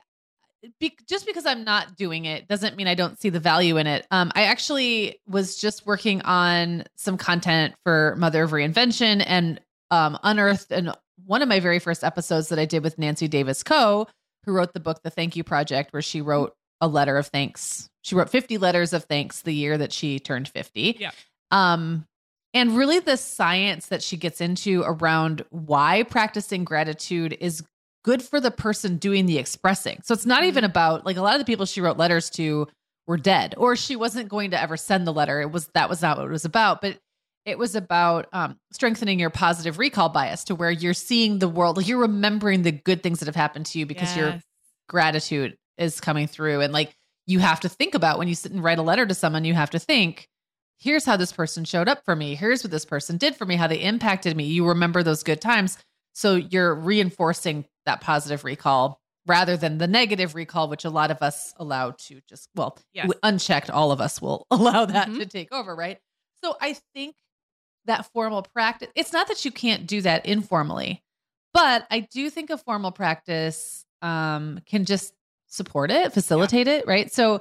be, just because I'm not doing it doesn't mean I don't see the value in it. Um, I actually was just working on some content for Mother of Reinvention and um, unearthed and one of my very first episodes that I did with Nancy Davis Kho, who wrote the book The Thank You Project, where she wrote a letter of thanks. She wrote 50 letters of thanks the year that she turned 50. Yeah. Um, and really the science that she gets into around why practicing gratitude is good for the person doing the expressing. So it's not mm-hmm. even about like a lot of the people she wrote letters to were dead or she wasn't going to ever send the letter. It was that was not what it was about, but it was about um, strengthening your positive recall bias to where you're seeing the world, like you're remembering the good things that have happened to you because yes. your gratitude is coming through. And like you have to think about when you sit and write a letter to someone, you have to think, here's how this person showed up for me. Here's what this person did for me, how they impacted me. You remember those good times. So you're reinforcing that positive recall rather than the negative recall, which a lot of us allow to just, well, yes. unchecked, all of us will allow that mm-hmm. to take over, right? So I think that formal practice, it's not that you can't do that informally, but I do think a formal practice um, can just support it, facilitate yeah. it, right? So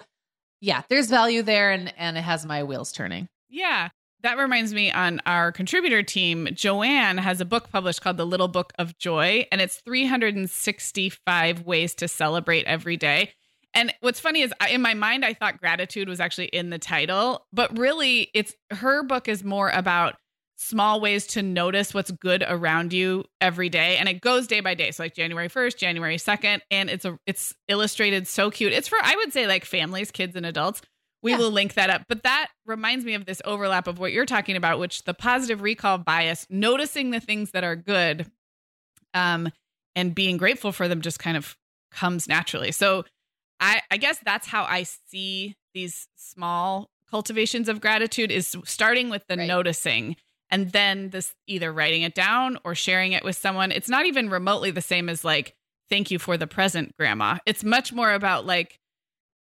yeah, there's value there and and it has my wheels turning. Yeah that reminds me on our contributor team, Joanne has a book published called The Little Book of Joy, and it's 365 ways to celebrate every day. And what's funny is in my mind, I thought gratitude was actually in the title, but really, it's her book is more about small ways to notice what's good around you every day. And it goes day by day. So like january 1st january 2nd and it's a it's illustrated so cute. It's for i would say like families kids and adults we yeah. will link that up. But that reminds me of this overlap of what you're talking about, which the positive recall bias, noticing the things that are good um, and being grateful for them just kind of comes naturally. So I, I guess that's how I see these small cultivations of gratitude is starting with the right. noticing and then this either writing it down or sharing it with someone. It's not even remotely the same as like, thank you for the present, grandma. It's much more about like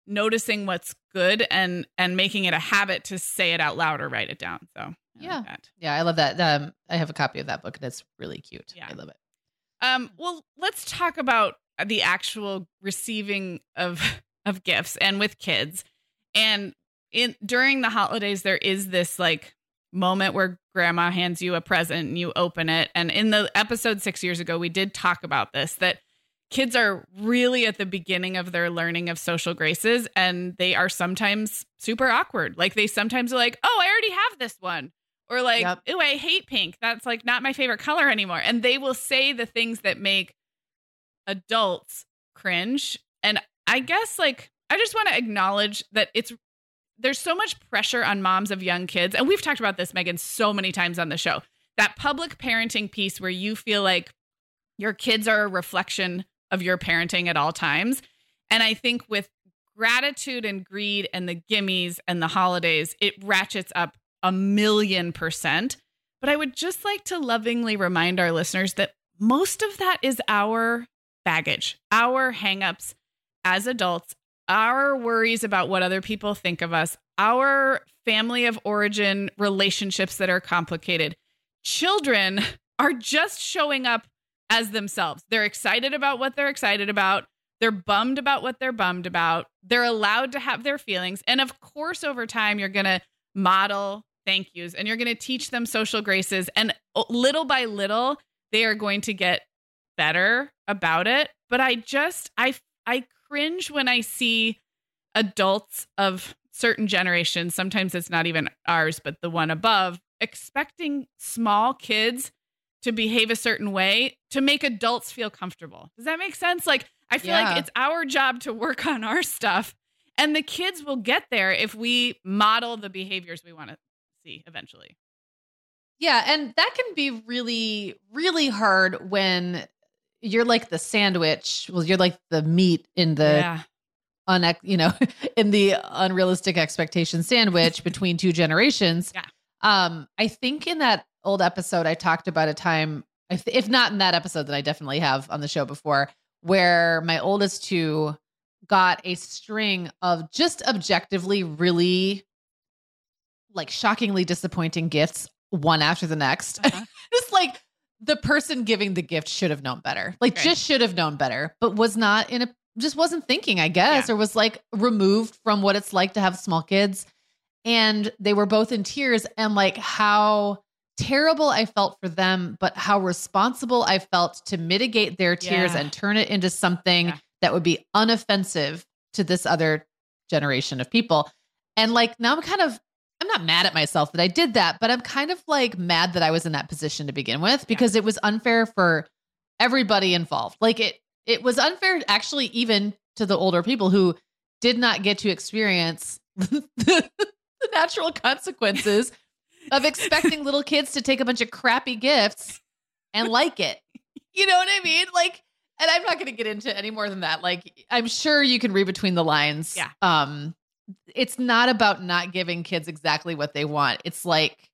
noticing what's good and and making it a habit to say it out loud or write it down. So I Yeah. like. Yeah, I love that. Um, I have a copy of that book and it's really cute. Yeah. I love it. Um, well, let's talk about the actual receiving of of gifts and with kids. And in during the holidays, there is this like moment where grandma hands you a present and you open it. And in the episode six years ago, we did talk about this that kids are really at the beginning of their learning of social graces and they are sometimes super awkward. Like they sometimes are like, oh, I already have this one. Or like, Yep. oh, I hate pink. That's like not my favorite color anymore. And they will say the things that make adults cringe. And I guess like I just want to acknowledge that it's there's so much pressure on moms of young kids. And we've talked about this, Meagan, so many times on the show. That public parenting piece where you feel like your kids are a reflection of your parenting at all times. And I think with gratitude and greed and the gimmies and the holidays, it ratchets up a million percent. But I would just like to lovingly remind our listeners that most of that is our baggage, our hangups as adults, our worries about what other people think of us, our family of origin relationships that are complicated. Children are just showing up as themselves. They're excited about what they're excited about. They're bummed about what they're bummed about. They're allowed to have their feelings. And of course, over time, you're going to model thank yous and you're going to teach them social graces. And oh, little by little, they are going to get better about it. But I just, I, I cringe when I see adults of certain generations, sometimes it's not even ours, but the one above, expecting small kids to behave a certain way to make adults feel comfortable. Does that make sense? Like, I feel Yeah. like it's our job to work on our stuff, and the kids will get there if we model the behaviors we want to see eventually. Yeah, and that can be really, really hard when you're like the sandwich. Well, you're like the meat in the yeah. un, you know, in the unrealistic expectation sandwich between two generations. Yeah. Um, I think in that old episode, I talked about a time, if, if not in that episode that I definitely have on the show before, where my oldest two got a string of just objectively really like shockingly disappointing gifts one after the next. Uh-huh. just like the person giving the gift should have known better. Like Right. just should have known better, but was not in a just wasn't thinking, I guess, Yeah. or was like removed from what it's like to have small kids. And they were both in tears and like how terrible I felt for them, but how responsible I felt to mitigate their tears Yeah. and turn it into something Yeah. that would be unoffensive to this other generation of people. And like now I'm kind of I'm not mad at myself that I did that, but I'm kind of like mad that I was in that position to begin with because it was unfair for everybody involved. Like it it was unfair actually even to the older people who did not get to experience the, the natural consequences of expecting little kids to take a bunch of crappy gifts and like it. You know what I mean? Like and I'm not going to get into any more than that. Like I'm sure you can read between the lines. Yeah. Um it's not about not giving kids exactly what they want. It's like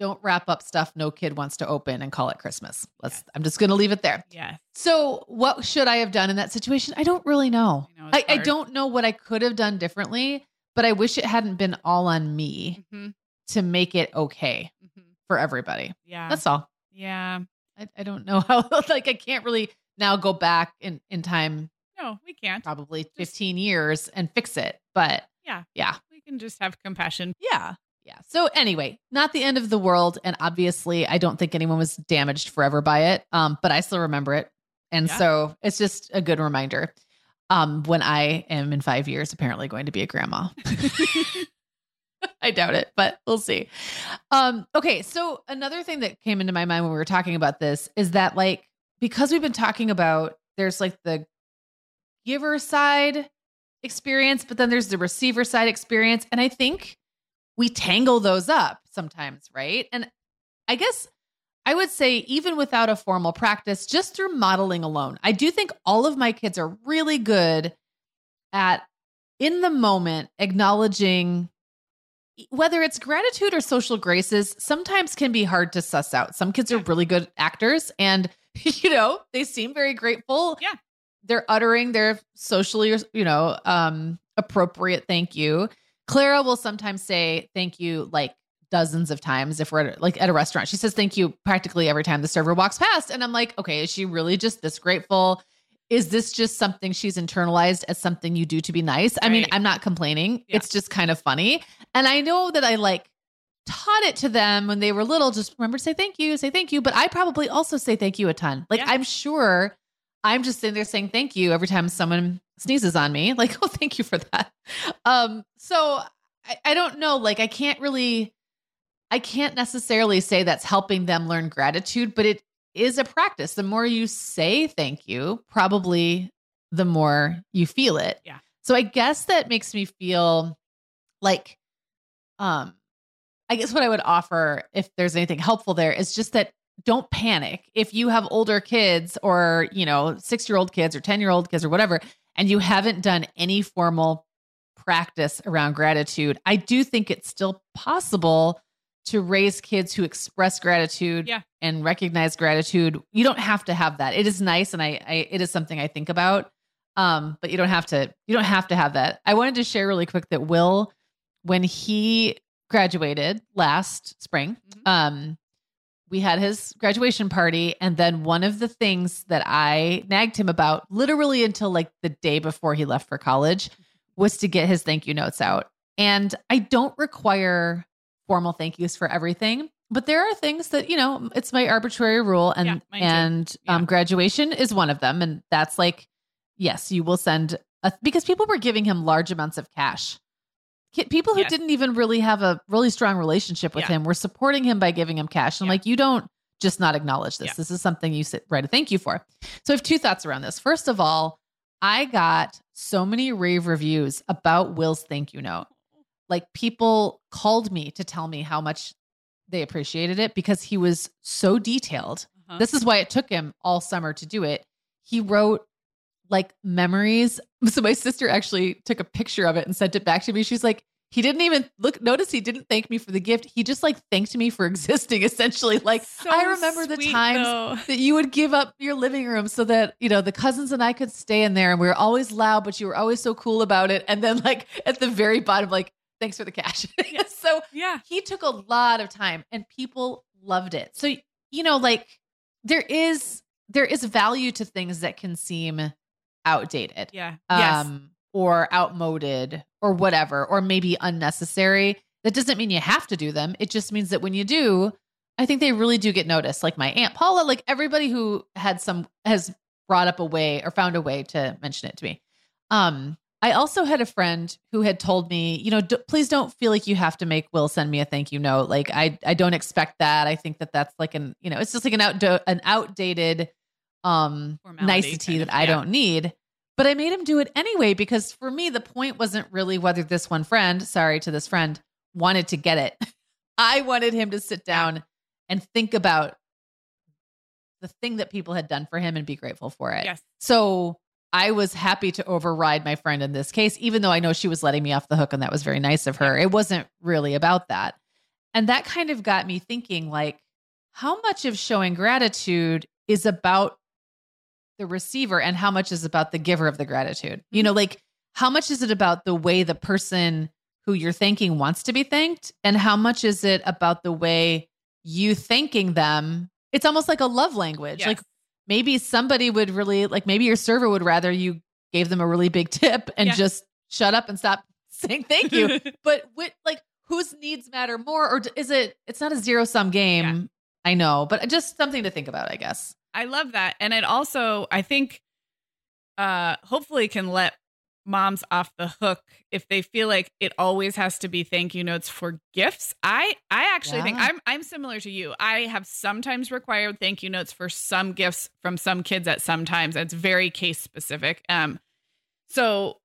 don't wrap up stuff no kid wants to open and call it Christmas. Let's I'm just going to leave it there. Yeah. So, what should I have done in that situation? I don't really know. I know, I, I don't know what I could have done differently, but I wish it hadn't been all on me hmm to make it okay hmm for everybody. Yeah. That's all. yeah. I, I don't know how, like, I can't really now go back in, in time, No, we can't. probably 15 years and fix it. But Yeah. yeah. We can just have compassion. Yeah. Yeah. So anyway, not the end of the world. And obviously, I don't think anyone was damaged forever by it. Um, but I still remember it. And Yeah. so it's just a good reminder. Um, when I am in five years, apparently going to be a grandma. I doubt it, but we'll see. Um, okay, so another thing that came into my mind when we were talking about this is that like because we've been talking about there's like the giver side experience, but then there's the receiver side experience. And I think we tangle those up sometimes, right? And I guess I would say, even without a formal practice, just through modeling alone, I do think all of my kids are really good at in the moment acknowledging whether it's gratitude or social graces, sometimes can be hard to suss out. Some kids are really good actors and you know, they seem very grateful. Yeah. They're uttering their socially, you know, um appropriate thank you. Clara will sometimes say thank you like dozens of times if we're at, like at a restaurant. She says thank you practically every time the server walks past and I'm like, okay, is she really just this grateful? Is this just something she's internalized as something you do to be nice? I mean, I'm not complaining. Yeah. It's just kind of funny. And I know that I like taught it to them when they were little. Just remember to say thank you, say thank you. But I probably also say thank you a ton. Like Yeah. I'm sure I'm just sitting there saying thank you every time someone sneezes on me. Like, oh, thank you for that. Um, so I, I don't know. Like I can't really I can't necessarily say that's helping them learn gratitude, but it is a practice. The more you say thank you, probably the more you feel it. Yeah. So I guess that makes me feel like um I guess what I would offer if there's anything helpful there is just that don't panic. If you have older kids or, you know, 6-year-old kids or 10-year-old kids or whatever and you haven't done any formal practice around gratitude, I do think it's still possible to raise kids who express gratitude Yeah. and recognize gratitude. You don't have to have that. It is nice and I, I it is something I think about. Um, but you don't have to you don't have to have that. I wanted to share really quick that Will when he graduated last spring, Mhm. um we had his graduation party and then one of the things that I nagged him about literally until like the day before he left for college was to get his thank you notes out. And I don't require formal thank yous for everything, but there are things that, you know, it's my arbitrary rule and Yeah, and um graduation is one of them and that's like yes, you will send a, because people were giving him large amounts of cash. People who Yes. didn't even really have a really strong relationship with Yeah. him were supporting him by giving him cash. And Yeah. like, you don't just not acknowledge this. Yeah. This is something you sit, write a thank you for. So I have two thoughts around this. First of all, I got so many rave reviews about Will's thank you note. Like people called me to tell me how much they appreciated it because he was so detailed. Uh-huh. This is why it took him all summer to do it. He wrote like memories. So my sister actually took a picture of it and sent it back to me. She's like, he didn't even look, notice he didn't thank me for the gift. He just like thanked me for existing, essentially. Like, So I remember the times though. that you would give up your living room so that, you know, the cousins and I could stay in there and we were always loud, but you were always so cool about it. And then, like, at the very bottom, like, thanks for the cash. so Yeah. he took a lot of time and people loved it. So, you know, like, there is there is value to things that can seem outdated Yeah. yes. um or outmoded or whatever or maybe unnecessary that doesn't mean you have to do them it just means that when you do i think they really do get noticed like my aunt paula like everybody who had some has brought up a way or found a way to mention it to me um i also had a friend who had told me you know d- please don't feel like you have to make will send me a thank you note like i i don't expect that i think that that's like an you know it's just like an out an outdated um Formality nicety kind of, that i yeah. don't need but I made him do it anyway because for me, the point wasn't really whether this one friend, sorry to this friend, wanted to get it. I wanted him to sit down and think about the thing that people had done for him and be grateful for it. Yes. So I was happy to override my friend in this case, even though I know she was letting me off the hook and that was very nice of her. It wasn't really about that. And that kind of got me thinking like, how much of showing gratitude is about the receiver and how much is about the giver of the gratitude? You mm-hmm. know, like how much is it about the way the person who you're thanking wants to be thanked? And how much is it about the way you thanking them? It's almost like a love language. Yes. Like maybe somebody would really like maybe your server would rather you gave them a really big tip and Yeah. just shut up and stop saying thank you. but with like whose needs matter more or is it it's not a zero sum game. I know, but just something to think about, I guess. I love that. And it also, I think, uh, hopefully can let moms off the hook if they feel like it always has to be thank you notes for gifts. I I actually think I'm I'm similar to you. I have sometimes required thank you notes for some gifts from some kids at some times. It's very case specific. Um so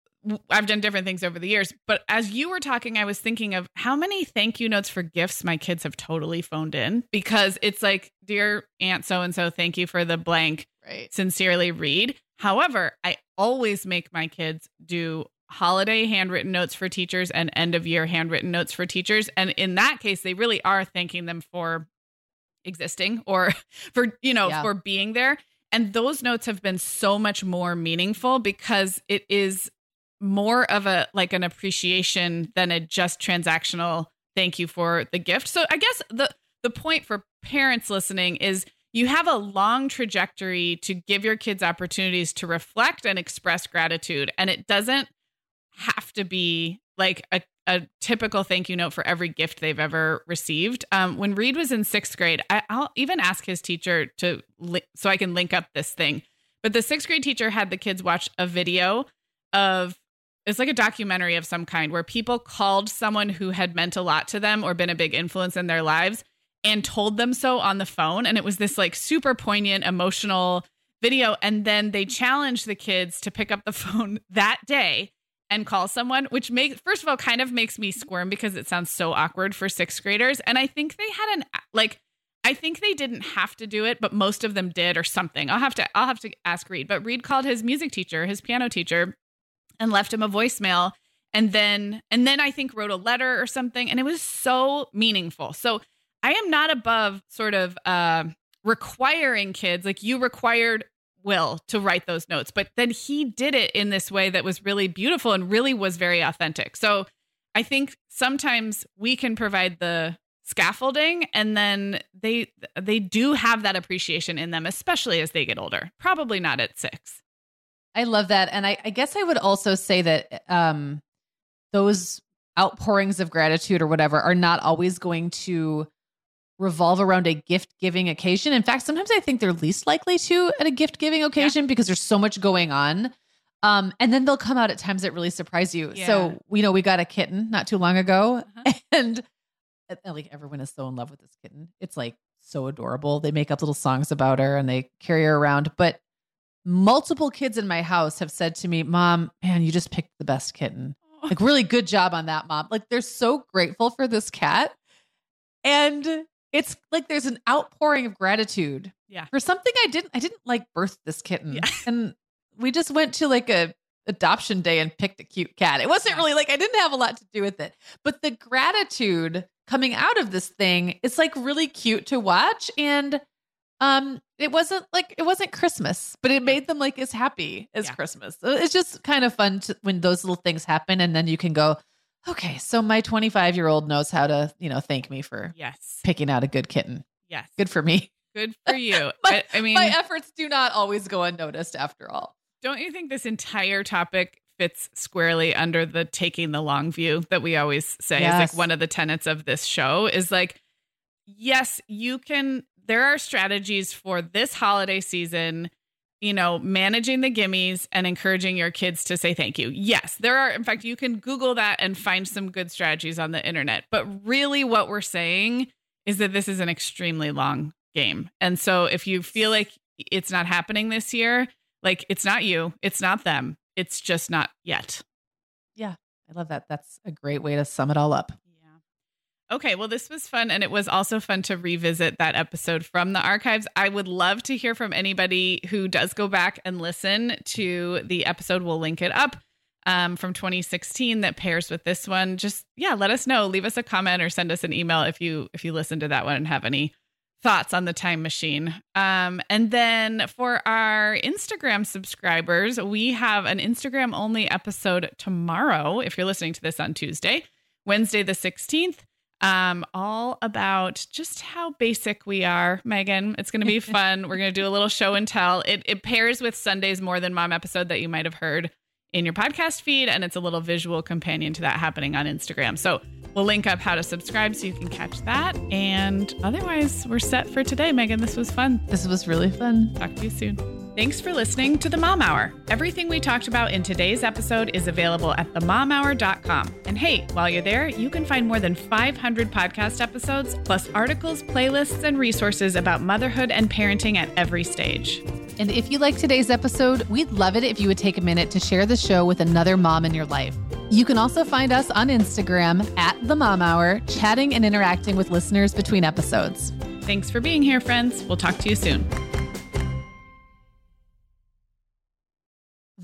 I've done different things over the years, but as you were talking, I was thinking of how many thank you notes for gifts my kids have totally phoned in because it's like, dear Aunt so and so, thank you for the blank Right. sincerely read. However, I always make my kids do holiday handwritten notes for teachers and end of year handwritten notes for teachers. And in that case, they really are thanking them for existing or for, you know, Yeah. for being there. And those notes have been so much more meaningful because it is more of a like an appreciation than a just transactional thank you for the gift. So I guess the the point for parents listening is you have a long trajectory to give your kids opportunities to reflect and express gratitude and it doesn't have to be like a, a typical thank you note for every gift they've ever received. Um, when Reed was in sixth grade, I, I'll even ask his teacher to li- so I can link up this thing. But the sixth grade teacher had the kids watch a video of it's like a documentary of some kind where people called someone who had meant a lot to them or been a big influence in their lives and told them so on the phone. And it was this like super poignant, emotional video. And then they challenged the kids to pick up the phone that day and call someone, which makes, first of all, kind of makes me squirm because it sounds so awkward for sixth graders. And I think they had an, like, I think they didn't have to do it, but most of them did or something. I'll have to, I'll have to ask Reed. But Reed called his music teacher, his piano teacher, and left him a voicemail. And then, and then I think wrote a letter or something. And it was so meaningful. So I am not above sort of uh, requiring kids, like you required Will to write those notes, but then he did it in this way that was really beautiful and really was very authentic. So I think sometimes we can provide the scaffolding and then they they do have that appreciation in them especially as they get older probably not at six I love that. And I, I guess I would also say that um, those outpourings of gratitude or whatever are not always going to revolve around a gift giving occasion. In fact, sometimes I think they're least likely to at a gift giving occasion because there's so much going on. Um, and then they'll come out at times that really surprise you. Yeah. So we know we got a kitten not too long ago, Uh-huh. and like everyone is so in love with this kitten. It's like so adorable. They make up little songs about her and they carry her around. But multiple kids in my house have said to me, Mom, man, you just picked the best kitten. Like, really good job on that, mom. Like, they're so grateful for this cat. And it's like there's an outpouring of gratitude Yeah. for something I didn't, I didn't like birth this kitten. Yeah. And we just went to like a adoption day and picked a cute cat. It wasn't really like I didn't have a lot to do with it. But the gratitude coming out of this thing is like really cute to watch. And um it wasn't like it wasn't christmas but it made them like as happy as Yeah. christmas it's just kind of fun to, when those little things happen and then you can go okay so my 25 year old knows how to you know thank me for yes. picking out a good kitten. Yes. Good for me. Good for you. My- I, I mean my efforts do not always go unnoticed after all. Don't you think this entire topic fits squarely under the taking the long view that we always say is like one of the tenets of this show is like, yes, you can, there are strategies for this holiday season, you know, managing the gimmies and encouraging your kids to say thank you. Yes, there are, in fact, you can Google that and find some good strategies on the internet. But really, what we're saying is that this is an extremely long game. And so if you feel like it's not happening this year, like it's not you, it's not them, it's just not yet. Yeah, I love that that's a great way to sum it all up. Okay, well, this was fun. And it was also fun to revisit that episode from the archives. I would love to hear from anybody who does go back and listen to the episode. We'll link it up um, from 2016 that pairs with this one. Just, yeah, let us know. Leave us a comment or send us an email if you if you listen to that one and have any thoughts on the time machine. Um, and then for our Instagram subscribers, we have an Instagram only episode tomorrow. If you're listening to this on Tuesday, Wednesday the 16th, um, all about just how basic we are, Meagan. It's going to be fun. We're going to do a little show and tell. It, it pairs with Sunday's More Than Mom episode that you might have heard in your podcast feed, and it's a little visual companion to that happening on Instagram. So we'll link up how to subscribe so you can catch that. And otherwise, we're set for today, Meagan. This was fun. this was really fun Talk to you soon. Thanks for listening to the Mom Hour. Everything we talked about in today's episode is available at themomhour.com. And hey, while you're there, you can find more than 500 podcast episodes, plus articles, playlists, and resources about motherhood and parenting at every stage. And if you like today's episode, we'd love it if you would take a minute to share the show with another mom in your life. You can also find us on Instagram at The Mom Hour, chatting and interacting with listeners between episodes. Thanks for being here, friends. We'll talk to you soon.